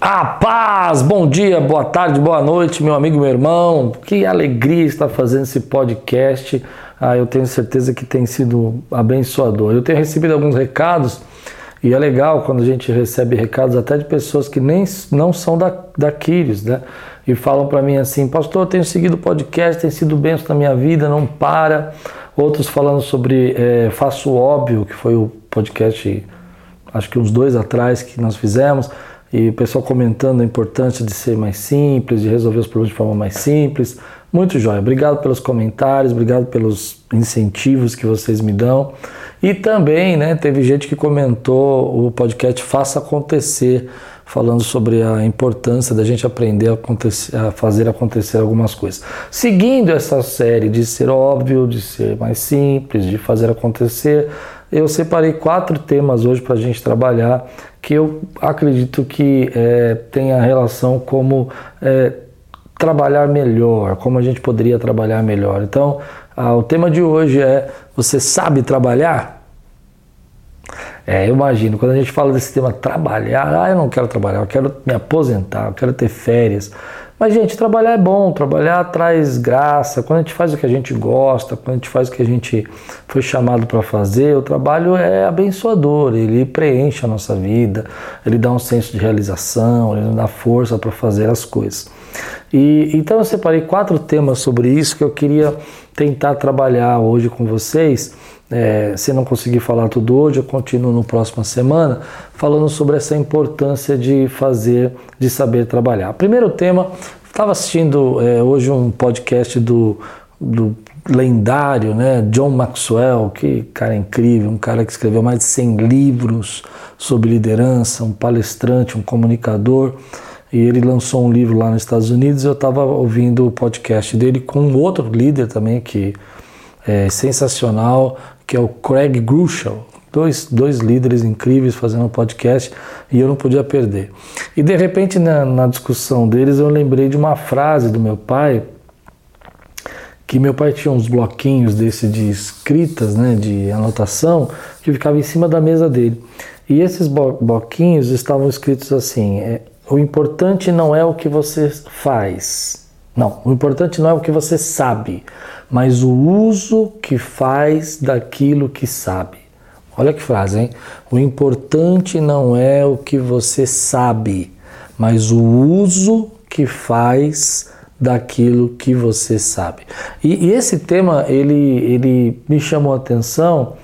A paz! Bom dia, boa tarde, boa noite, meu amigo, meu irmão. Que alegria estar fazendo esse podcast. Ah, eu tenho certeza que tem sido abençoador. Eu tenho recebido alguns recados e é legal quando a gente recebe recados até de pessoas que nem não são da, da né? E falam para mim assim, pastor, eu tenho seguido o podcast, tem sido benção na minha vida, não para. Outros falando sobre é, Faço Óbvio, que foi o podcast, acho que uns dois atrás que nós fizemos e o pessoal comentando a importância de ser mais simples, de resolver os problemas de forma mais simples. Muito jóia. Obrigado pelos comentários, obrigado pelos incentivos que vocês me dão. E também, né, teve gente que comentou o podcast Faça Acontecer, falando sobre a importância da gente aprender a, a fazer acontecer algumas coisas. Seguindo essa série de ser óbvio, de ser mais simples, de fazer acontecer, eu separei quatro temas hoje para a gente trabalhar que eu acredito que é, tem a relação como é, trabalhar melhor, como a gente poderia trabalhar melhor. Então, o tema de hoje é: você sabe trabalhar? É, eu imagino, quando a gente fala desse tema trabalhar, ah, eu não quero trabalhar, eu quero me aposentar, eu quero ter férias. Mas, gente, trabalhar é bom, trabalhar traz graça. Quando a gente faz o que a gente gosta, quando a gente faz o que a gente foi chamado para fazer, o trabalho é abençoador, ele preenche a nossa vida, ele dá um senso de realização, ele dá força para fazer as coisas. E então eu separei quatro temas sobre isso que eu queria tentar trabalhar hoje com vocês. É, se não conseguir falar tudo hoje, eu continuo no próxima semana falando sobre essa importância de fazer, de saber trabalhar. Primeiro tema, estava assistindo é, hoje um podcast do, do lendário, né, John Maxwell, que cara incrível, um cara que escreveu mais de 100 livros sobre liderança, um palestrante, um comunicador e ele lançou um livro lá nos Estados Unidos. Eu estava ouvindo o podcast dele com outro líder também que é sensacional, que é o Craig Grushel. Dois, dois líderes incríveis fazendo um podcast e eu não podia perder. E de repente, na, na discussão deles, eu lembrei de uma frase do meu pai, que meu pai tinha uns bloquinhos desse de escritas, né, de anotação, que ficava em cima da mesa dele. E esses bloquinhos estavam escritos assim: é, o importante não é o que você faz. Não, o importante não é o que você sabe, mas o uso que faz daquilo que sabe. Olha que frase, hein? O importante não é o que você sabe, mas o uso que faz daquilo que você sabe. E, e esse tema ele, ele me chamou a atenção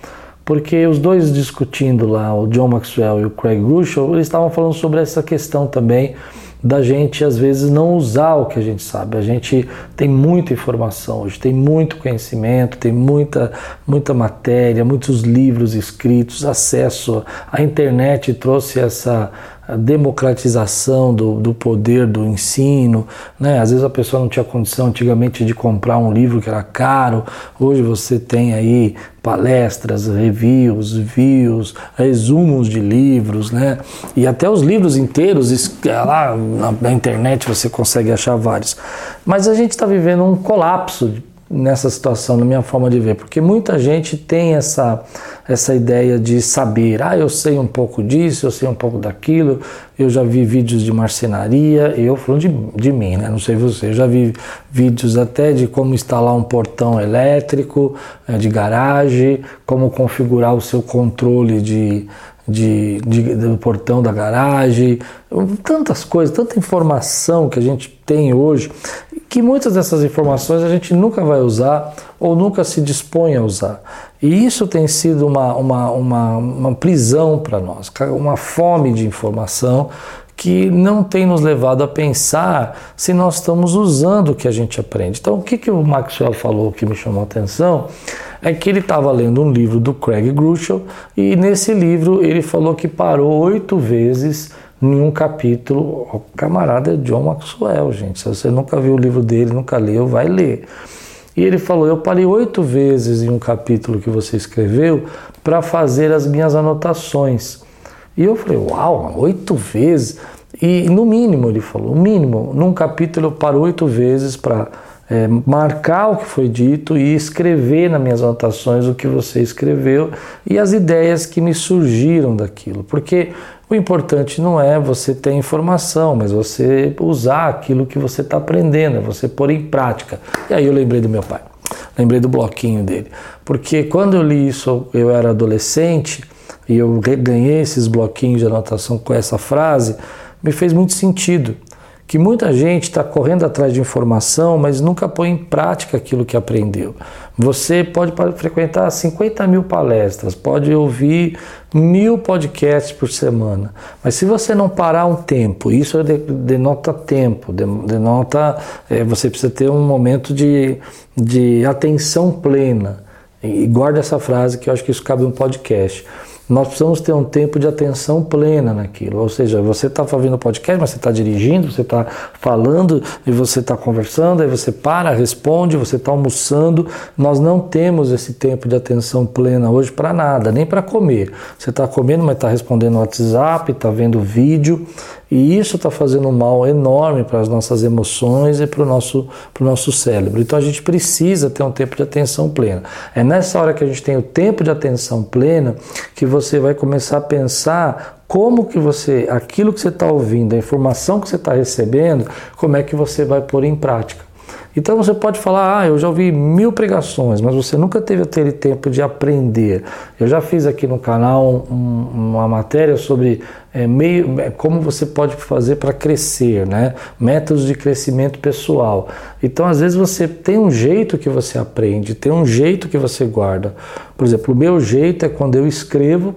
porque os dois discutindo lá, o John Maxwell e o Craig Russell, eles estavam falando sobre essa questão também da gente às vezes não usar o que a gente sabe. A gente tem muita informação hoje, tem muito conhecimento, tem muita, muita matéria, muitos livros escritos, acesso. A internet trouxe essa democratização do, do poder do ensino. Né? Às vezes a pessoa não tinha condição antigamente de comprar um livro que era caro, hoje você tem aí palestras, reviews, views, resumos de livros, né? E até os livros inteiros, lá na, na internet você consegue achar vários. Mas a gente está vivendo um colapso nessa situação, na minha forma de ver, porque muita gente tem essa, essa ideia de saber, ah, eu sei um pouco disso, eu sei um pouco daquilo, eu já vi vídeos de marcenaria, eu falando de, de mim, né? não sei você, eu já vi vídeos até de como instalar um portão elétrico, eh, de garagem, como configurar o seu controle de, de, de, do portão da garagem, tantas coisas, tanta informação que a gente tem hoje, que muitas dessas informações a gente nunca vai usar ou nunca se dispõe a usar. E isso tem sido uma, uma, uma, uma prisão para nós, uma fome de informação que não tem nos levado a pensar se nós estamos usando o que a gente aprende. Então, o que, que o Maxwell falou que me chamou a atenção é que ele estava lendo um livro do Craig Grushel e nesse livro ele falou que parou oito vezes em um capítulo. O camarada é John Maxwell, gente. Se você nunca viu o livro dele, nunca leu, vai ler. E ele falou: Eu parei oito vezes em um capítulo que você escreveu para fazer as minhas anotações. E eu falei: Uau, oito vezes? E no mínimo, ele falou: o mínimo, num capítulo eu paro oito vezes para é, marcar o que foi dito e escrever nas minhas anotações o que você escreveu e as ideias que me surgiram daquilo. Porque O importante não é você ter informação, mas você usar aquilo que você está aprendendo, é você pôr em prática. E aí eu lembrei do meu pai, lembrei do bloquinho dele. Porque quando eu li isso, eu era adolescente e eu ganhei esses bloquinhos de anotação com essa frase, me fez muito sentido que muita gente está correndo atrás de informação, mas nunca põe em prática aquilo que aprendeu. Você pode frequentar 50 mil palestras, pode ouvir mil podcasts por semana, mas se você não parar um tempo, isso denota tempo, denota é, você precisa ter um momento de, de atenção plena. E guarda essa frase que eu acho que isso cabe um podcast nós precisamos ter um tempo de atenção plena naquilo. Ou seja, você está fazendo podcast, mas você está dirigindo, você está falando e você está conversando, aí você para, responde, você está almoçando. Nós não temos esse tempo de atenção plena hoje para nada, nem para comer. Você está comendo, mas está respondendo WhatsApp, está vendo vídeo. E isso está fazendo um mal enorme para as nossas emoções e para o nosso, nosso cérebro. Então a gente precisa ter um tempo de atenção plena. É nessa hora que a gente tem o tempo de atenção plena que você vai começar a pensar como que você, aquilo que você está ouvindo, a informação que você está recebendo, como é que você vai pôr em prática. Então você pode falar, ah, eu já ouvi mil pregações, mas você nunca teve aquele tempo de aprender. Eu já fiz aqui no canal um, uma matéria sobre é, meio, é, como você pode fazer para crescer, né? métodos de crescimento pessoal. Então, às vezes, você tem um jeito que você aprende, tem um jeito que você guarda. Por exemplo, o meu jeito é quando eu escrevo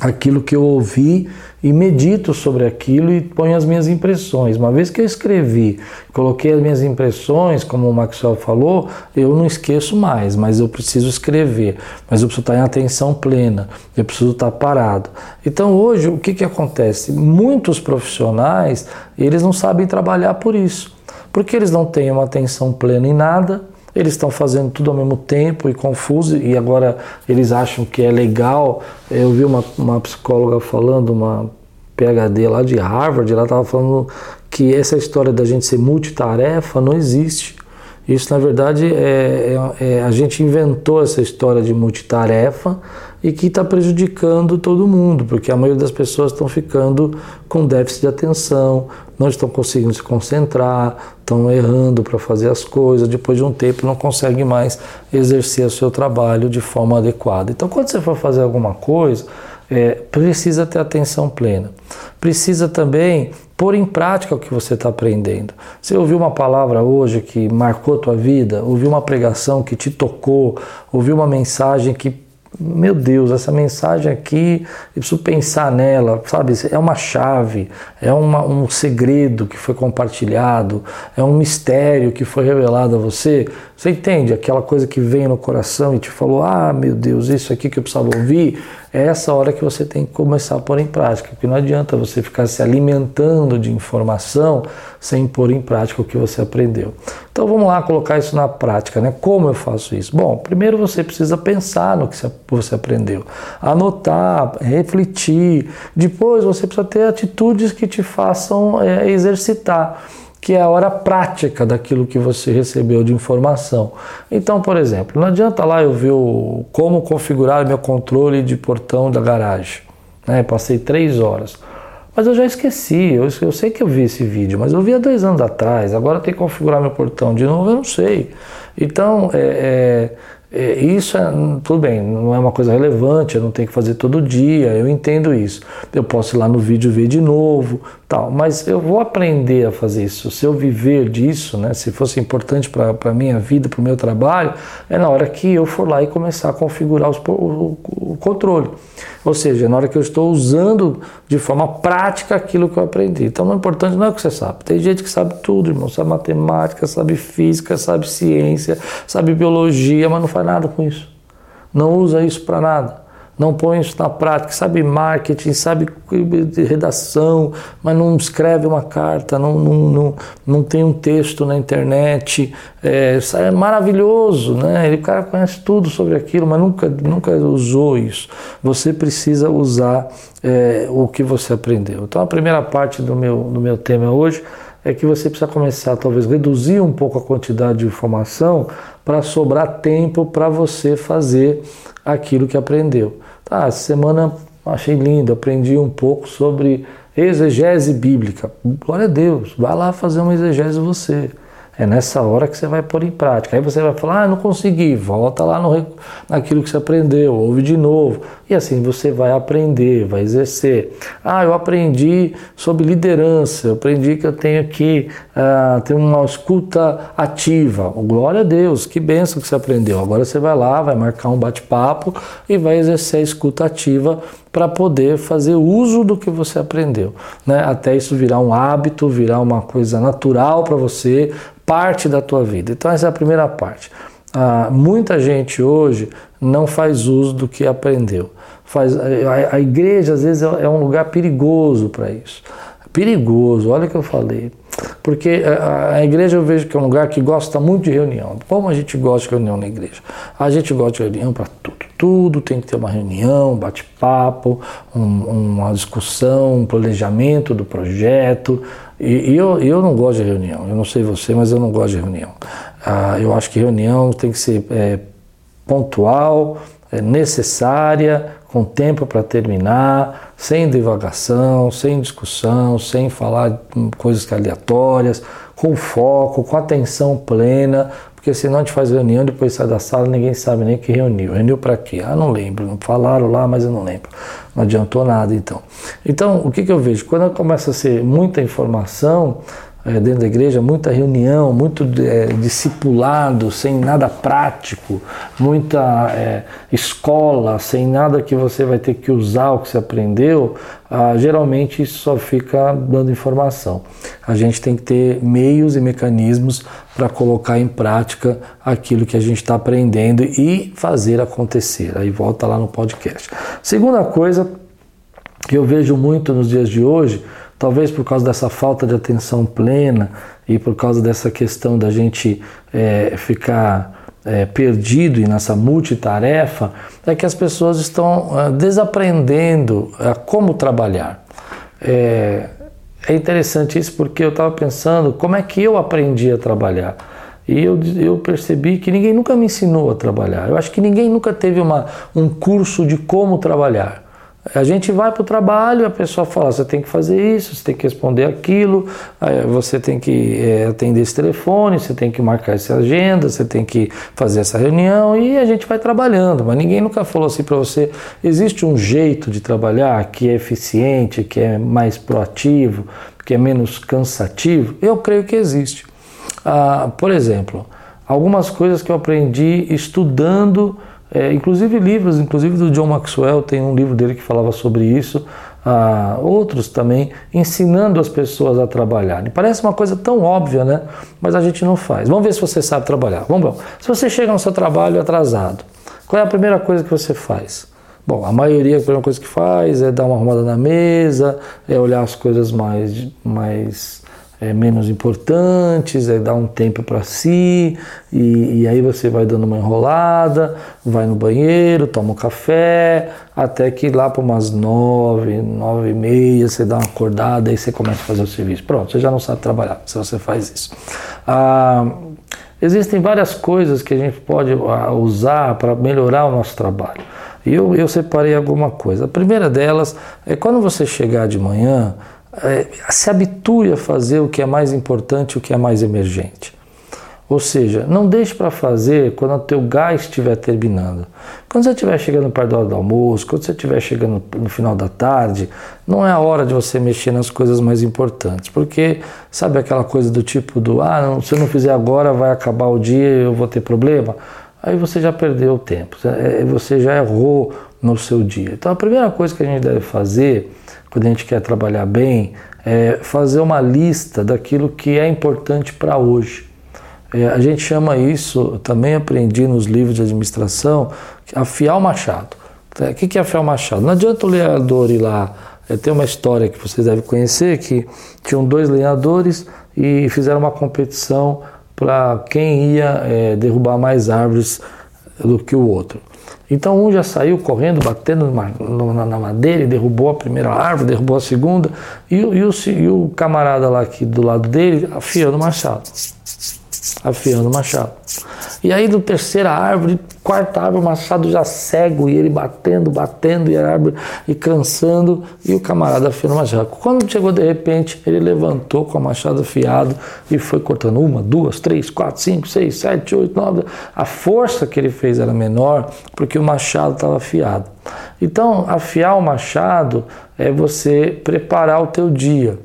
aquilo que eu ouvi e medito sobre aquilo e ponho as minhas impressões. Uma vez que eu escrevi, coloquei as minhas impressões, como o Maxwell falou, eu não esqueço mais, mas eu preciso escrever, mas eu preciso estar em atenção plena, eu preciso estar parado. Então hoje o que, que acontece? Muitos profissionais eles não sabem trabalhar por isso, porque eles não têm uma atenção plena em nada, eles estão fazendo tudo ao mesmo tempo e confuso, e agora eles acham que é legal. Eu vi uma, uma psicóloga falando, uma PhD lá de Harvard, ela estava falando que essa história da gente ser multitarefa não existe. Isso, na verdade, é, é, é a gente inventou essa história de multitarefa e que está prejudicando todo mundo, porque a maioria das pessoas estão ficando com déficit de atenção, não estão conseguindo se concentrar, estão errando para fazer as coisas, depois de um tempo não conseguem mais exercer o seu trabalho de forma adequada. Então, quando você for fazer alguma coisa, é, precisa ter atenção plena. Precisa também pôr em prática o que você está aprendendo. Você ouviu uma palavra hoje que marcou tua vida, ouviu uma pregação que te tocou, ouviu uma mensagem que meu Deus, essa mensagem aqui, eu preciso pensar nela, sabe? É uma chave, é uma, um segredo que foi compartilhado, é um mistério que foi revelado a você. Você entende? Aquela coisa que vem no coração e te falou: ah, meu Deus, isso aqui que eu precisava ouvir é essa hora que você tem que começar a pôr em prática, porque não adianta você ficar se alimentando de informação sem pôr em prática o que você aprendeu. Então vamos lá colocar isso na prática, né? Como eu faço isso? Bom, primeiro você precisa pensar no que você aprendeu, anotar, refletir. Depois você precisa ter atitudes que te façam é, exercitar que é a hora prática daquilo que você recebeu de informação. Então, por exemplo, não adianta lá eu ver o, como configurar meu controle de portão da garagem. Né? Passei três horas. Mas eu já esqueci, eu, eu, sei que eu vi esse vídeo, mas eu vi há dois anos atrás, agora tem que configurar meu portão de novo, eu não sei. Então, é, é isso é, tudo bem, não é uma coisa relevante, eu não tenho que fazer todo dia, eu entendo isso. Eu posso ir lá no vídeo ver de novo, tal, mas eu vou aprender a fazer isso. Se eu viver disso, né, se fosse importante para a minha vida, para o meu trabalho, é na hora que eu for lá e começar a configurar os, o, o controle. Ou seja, na hora que eu estou usando de forma prática aquilo que eu aprendi. Então, o importante não é o que você sabe. Tem gente que sabe tudo, irmão. Sabe matemática, sabe física, sabe ciência, sabe biologia, mas não faz nada com isso. Não usa isso para nada não põe isso na prática, sabe marketing, sabe redação, mas não escreve uma carta, não, não, não, não tem um texto na internet. É, é maravilhoso, né? Ele, o cara conhece tudo sobre aquilo, mas nunca, nunca usou isso. Você precisa usar é, o que você aprendeu. Então, a primeira parte do meu, do meu tema hoje é que você precisa começar, talvez, reduzir um pouco a quantidade de informação para sobrar tempo para você fazer aquilo que aprendeu. Ah, semana Achei lindo, aprendi um pouco sobre exegese bíblica. Glória a Deus, vai lá fazer uma exegese você. É nessa hora que você vai pôr em prática. Aí você vai falar, ah, não consegui, volta lá no, naquilo que você aprendeu, ouve de novo. E assim você vai aprender, vai exercer. Ah, eu aprendi sobre liderança, eu aprendi que eu tenho que uh, ter uma escuta ativa. Glória a Deus, que benção que você aprendeu. Agora você vai lá, vai marcar um bate-papo e vai exercer a escuta ativa para poder fazer uso do que você aprendeu, né? Até isso virar um hábito, virar uma coisa natural para você, parte da tua vida. Então essa é a primeira parte. Ah, muita gente hoje não faz uso do que aprendeu. Faz, a, a igreja às vezes é, é um lugar perigoso para isso. Perigoso, olha o que eu falei. Porque a, a, igreja eu vejo que é um lugar que gosta muito de reunião. Como a gente gosta de reunião na igreja? A gente gosta de reunião para tudo. Tudo tem que ter uma reunião, um bate-papo, um, uma discussão, um planejamento do projeto. E, e, eu, eu não gosto de reunião, eu não sei você, mas eu não gosto de reunião. Ah, eu acho que reunião tem que ser é, pontual, é necessária, com tempo para terminar, sem divagação, sem discussão, sem falar coisas aleatórias, com foco, com atenção plena, porque senão a gente faz reunião, depois sai da sala, ninguém sabe nem que reuniu. Reuniu para quê? Ah, não lembro. Não falaram lá, mas eu não lembro. Não adiantou nada então. Então, o que, que eu vejo? Quando começa a ser muita informação, dentro da igreja, muita reunião, muito é, discipulado, sem nada prático, muita é, escola, sem nada que você vai ter que usar o que você aprendeu, ah, geralmente isso só fica dando informação. A gente tem que ter meios e mecanismos para colocar em prática aquilo que a gente está aprendendo e fazer acontecer. Aí volta lá no podcast. Segunda coisa que eu vejo muito nos dias de hoje talvez por causa dessa falta de atenção plena e por causa dessa questão da gente é, ficar é, perdido e nessa multitarefa, é que as pessoas estão é, desaprendendo é, como trabalhar. É, é interessante isso porque eu estava pensando como é que eu aprendi a trabalhar. E eu, eu percebi que ninguém nunca me ensinou a trabalhar. Eu acho que ninguém nunca teve uma, um curso de como trabalhar. A gente vai para o trabalho, a pessoa fala: você tem que fazer isso, você tem que responder aquilo, você tem que é, atender esse telefone, você tem que marcar essa agenda, você tem que fazer essa reunião e a gente vai trabalhando. Mas ninguém nunca falou assim para você: existe um jeito de trabalhar que é eficiente, que é mais proativo, que é menos cansativo? Eu creio que existe. Ah, por exemplo, algumas coisas que eu aprendi estudando é, inclusive livros, inclusive do John Maxwell, tem um livro dele que falava sobre isso, ah, outros também, ensinando as pessoas a trabalhar. parece uma coisa tão óbvia, né? Mas a gente não faz. Vamos ver se você sabe trabalhar. Vamos lá. Se você chega no seu trabalho atrasado, qual é a primeira coisa que você faz? Bom, a maioria, a primeira coisa que faz é dar uma arrumada na mesa, é olhar as coisas mais, mais é, menos importantes, é dar um tempo para si, e, e, aí você vai dando uma enrolada, vai no banheiro, toma um café, até que lá para umas nove, nove e meia, você dá uma acordada e você começa a fazer o serviço. Pronto, você já não sabe trabalhar se você faz isso. Ah, existem várias coisas que a gente pode ah, usar para melhorar o nosso trabalho. E eu, eu separei alguma coisa. A primeira delas é quando você chegar de manhã, é, se habitue a fazer o que é mais importante, o que é mais emergente. Ou seja, não deixe para fazer quando o teu gás estiver terminando. Quando você estiver chegando perto da hora do almoço, quando você estiver chegando no final da tarde, não é a hora de você mexer nas coisas mais importantes. Porque sabe aquela coisa do tipo do, ah, não, se eu não fizer agora vai acabar o dia e eu vou ter problema? Aí você já perdeu o tempo, é, você já errou no seu dia. Então a primeira coisa que a gente deve fazer quando a gente quer trabalhar bem, é fazer uma lista daquilo que é importante para hoje. É, a gente chama isso, também aprendi nos livros de administração, afiar o machado. O que é afiar o machado? Não adianta o lenhador ir lá. É, tem uma história que vocês devem conhecer que tinham dois lenhadores e fizeram uma competição para quem ia é, derrubar mais árvores do que o outro. Então um já saiu correndo, batendo na madeira e derrubou a primeira árvore, derrubou a segunda, e, e, o, e o camarada lá aqui do lado dele afiando o machado. Afiando o machado. E aí do terceira árvore, quarta árvore, o machado já cego e ele batendo, batendo e a árvore e cansando e o camarada afiando o machado. Quando chegou de repente, ele levantou com o machado afiado e foi cortando uma, duas, três, quatro, cinco, seis, sete, oito, nove. A força que ele fez era menor porque o machado estava afiado. Então, afiar o machado é você preparar o teu dia.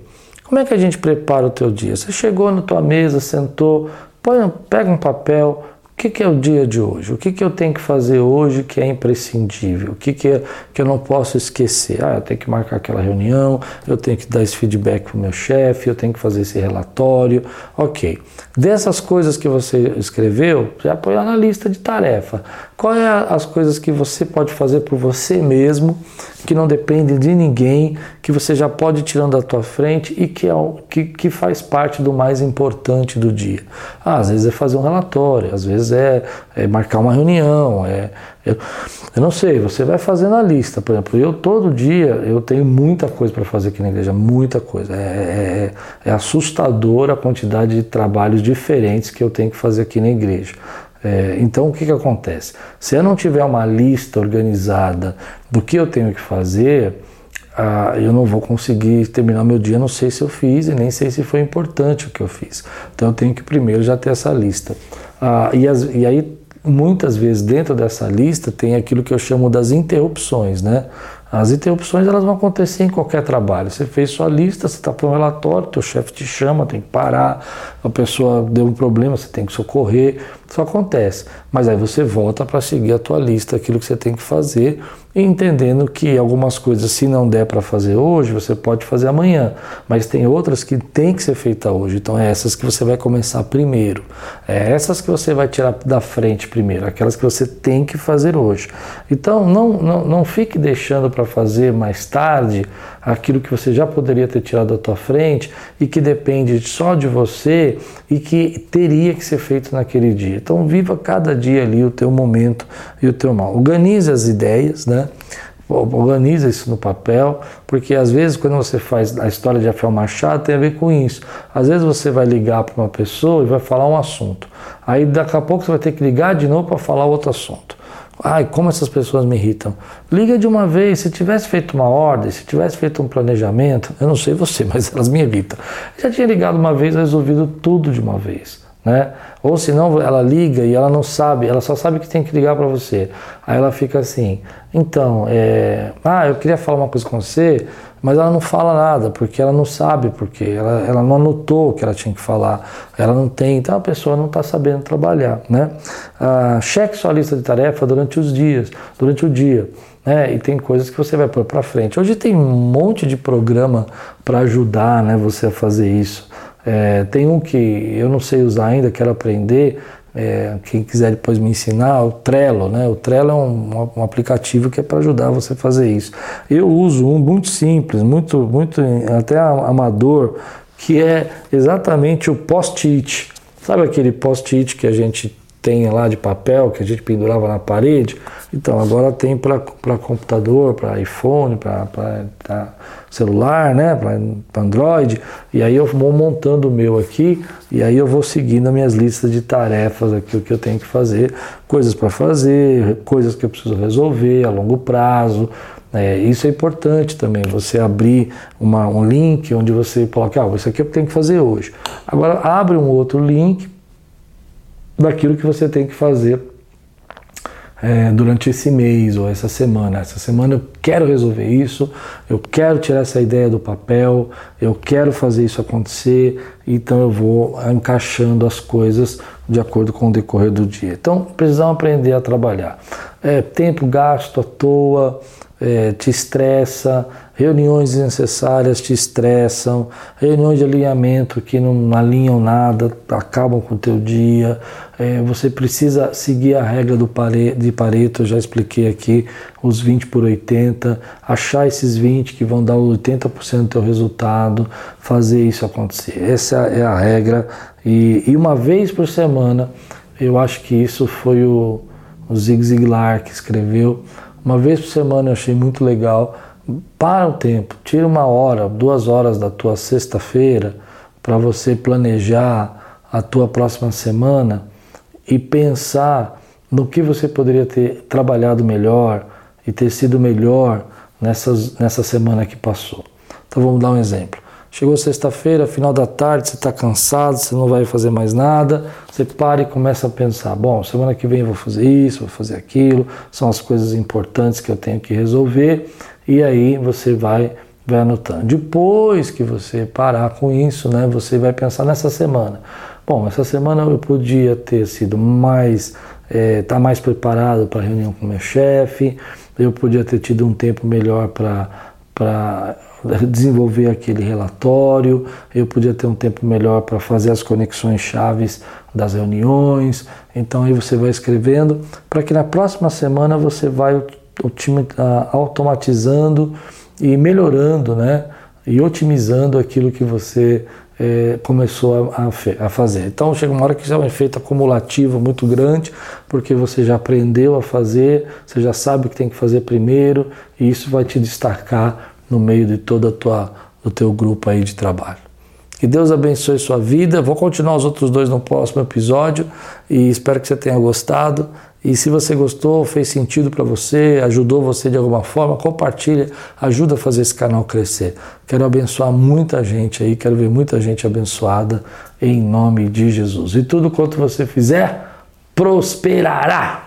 Como é que a gente prepara o teu dia? Você chegou na tua mesa, sentou, põe, pega um papel, o que, que, é o dia de hoje? O que, que eu tenho que fazer hoje que é imprescindível? O que, que, é, que eu não posso esquecer? Ah, eu tenho que marcar aquela reunião, eu tenho que dar esse feedback para o meu chefe, eu tenho que fazer esse relatório. Ok. Dessas coisas que você escreveu, já põe na lista de tarefa. Quais é as coisas que você pode fazer por você mesmo, que não depende de ninguém, que você já pode ir tirando da tua frente e que, é, que, que faz parte do mais importante do dia? Ah, às vezes é fazer um relatório, às vezes é, é marcar uma reunião, é, eu, eu, não sei, você vai fazendo a lista, por exemplo, eu todo dia eu tenho muita coisa para fazer aqui na igreja, muita coisa. É, é, é, assustador a quantidade de trabalhos diferentes que eu tenho que fazer aqui na igreja. É, então, o que, que acontece? Se eu não tiver uma lista organizada do que eu tenho que fazer, ah, eu não vou conseguir terminar meu dia, não sei se eu fiz e nem sei se foi importante o que eu fiz. Então, eu tenho que primeiro já ter essa lista. Ah, e, as, e aí, muitas vezes, dentro dessa lista, tem aquilo que eu chamo das interrupções, né? As interrupções elas vão acontecer em qualquer trabalho. Você fez sua lista, você está para um relatório, teu chefe te chama, tem que parar, a pessoa deu um problema, você tem que socorrer, isso acontece. Mas aí você volta para seguir a tua lista, aquilo que você tem que fazer, entendendo que algumas coisas, se não der para fazer hoje, você pode fazer amanhã. Mas tem outras que tem que ser feita hoje. Então é essas que você vai começar primeiro. É essas que você vai tirar da frente primeiro, aquelas que você tem que fazer hoje. Então não, não, não fique deixando para fazer mais tarde aquilo que você já poderia ter tirado da tua frente e que depende só de você e que teria que ser feito naquele dia. Então viva cada dia ali o teu momento e o teu mal. Organize as ideias, né? Organiza isso no papel, porque às vezes quando você faz a história de Rafael Machado tem a ver com isso. Às vezes você vai ligar para uma pessoa e vai falar um assunto. Aí daqui a pouco você vai ter que ligar de novo para falar outro assunto. Ai, como essas pessoas me irritam. Liga de uma vez, se tivesse feito uma ordem, se tivesse feito um planejamento, eu não sei você, mas elas me irritam. Já tinha ligado uma vez, resolvido tudo de uma vez. Né? Ou senão ela liga e ela não sabe, ela só sabe que tem que ligar para você. Aí ela fica assim, então, é, ah, eu queria falar uma coisa com você, mas ela não fala nada, porque ela não sabe porque, ela, ela não anotou o que ela tinha que falar, ela não tem, então a pessoa não está sabendo trabalhar. Né? Ah, cheque sua lista de tarefa durante os dias, durante o dia. Né? E tem coisas que você vai pôr para frente. Hoje tem um monte de programa para ajudar né, você a fazer isso. É, tem um que eu não sei usar ainda, quero aprender. É, quem quiser depois me ensinar, o Trello, né? O Trello é um, um aplicativo que é para ajudar você a fazer isso. Eu uso um muito simples, muito, muito até amador, que é exatamente o post-it. Sabe aquele post-it que a gente tem lá de papel que a gente pendurava na parede. Então, agora tem para computador, para iPhone, para celular, né, para Android. E aí eu vou montando o meu aqui e aí eu vou seguindo as minhas listas de tarefas aqui, o que eu tenho que fazer, coisas para fazer, coisas que eu preciso resolver a longo prazo. É, isso é importante também, você abrir uma, um link onde você coloca, ah, isso aqui eu tenho que fazer hoje. Agora abre um outro link daquilo que você tem que fazer é, durante esse mês ou essa semana. Essa semana eu quero resolver isso, eu quero tirar essa ideia do papel, eu quero fazer isso acontecer, então eu vou encaixando as coisas de acordo com o decorrer do dia. Então precisamos aprender a trabalhar. É, tempo gasto à toa, é, te estressa, reuniões desnecessárias te estressam, reuniões de alinhamento que não alinham nada, acabam com o teu dia. É, você precisa seguir a regra do pare, de Pareto, eu já expliquei aqui, os 20 por 80, achar esses 20 que vão dar 80% do teu resultado, fazer isso acontecer. Essa é a regra. E, e uma vez por semana, eu acho que isso foi o, o Zig Ziglar que escreveu, uma vez por semana eu achei muito legal. Para o tempo, tira uma hora, duas horas da tua sexta-feira para você planejar a tua próxima semana e pensar no que você poderia ter trabalhado melhor e ter sido melhor nessas, nessa semana que passou. Então vamos dar um exemplo. Chegou sexta-feira, final da tarde, você está cansado, você não vai fazer mais nada, você para e começa a pensar: bom, semana que vem eu vou fazer isso, vou fazer aquilo, são as coisas importantes que eu tenho que resolver, e aí você vai, vai anotando. Depois que você parar com isso, né, você vai pensar nessa semana. Bom, essa semana eu podia ter sido mais, estar é, tá mais preparado para a reunião com meu chefe, eu podia ter tido um tempo melhor para desenvolver aquele relatório, eu podia ter um tempo melhor para fazer as conexões chaves das reuniões. Então aí você vai escrevendo para que na próxima semana você vai automatizando e melhorando, né? E otimizando aquilo que você é, começou a, a, fazer. Então chega uma hora que isso é um efeito acumulativo muito grande, porque você já aprendeu a fazer, você já sabe o que tem que fazer primeiro, e isso vai te destacar no meio de toda a tua, do teu grupo aí de trabalho. Que Deus abençoe sua vida. Vou continuar os outros dois no próximo episódio e espero que você tenha gostado. E se você gostou, fez sentido para você, ajudou você de alguma forma, compartilha, ajuda a fazer esse canal crescer. Quero abençoar muita gente aí, quero ver muita gente abençoada em nome de Jesus. E tudo quanto você fizer, prosperará.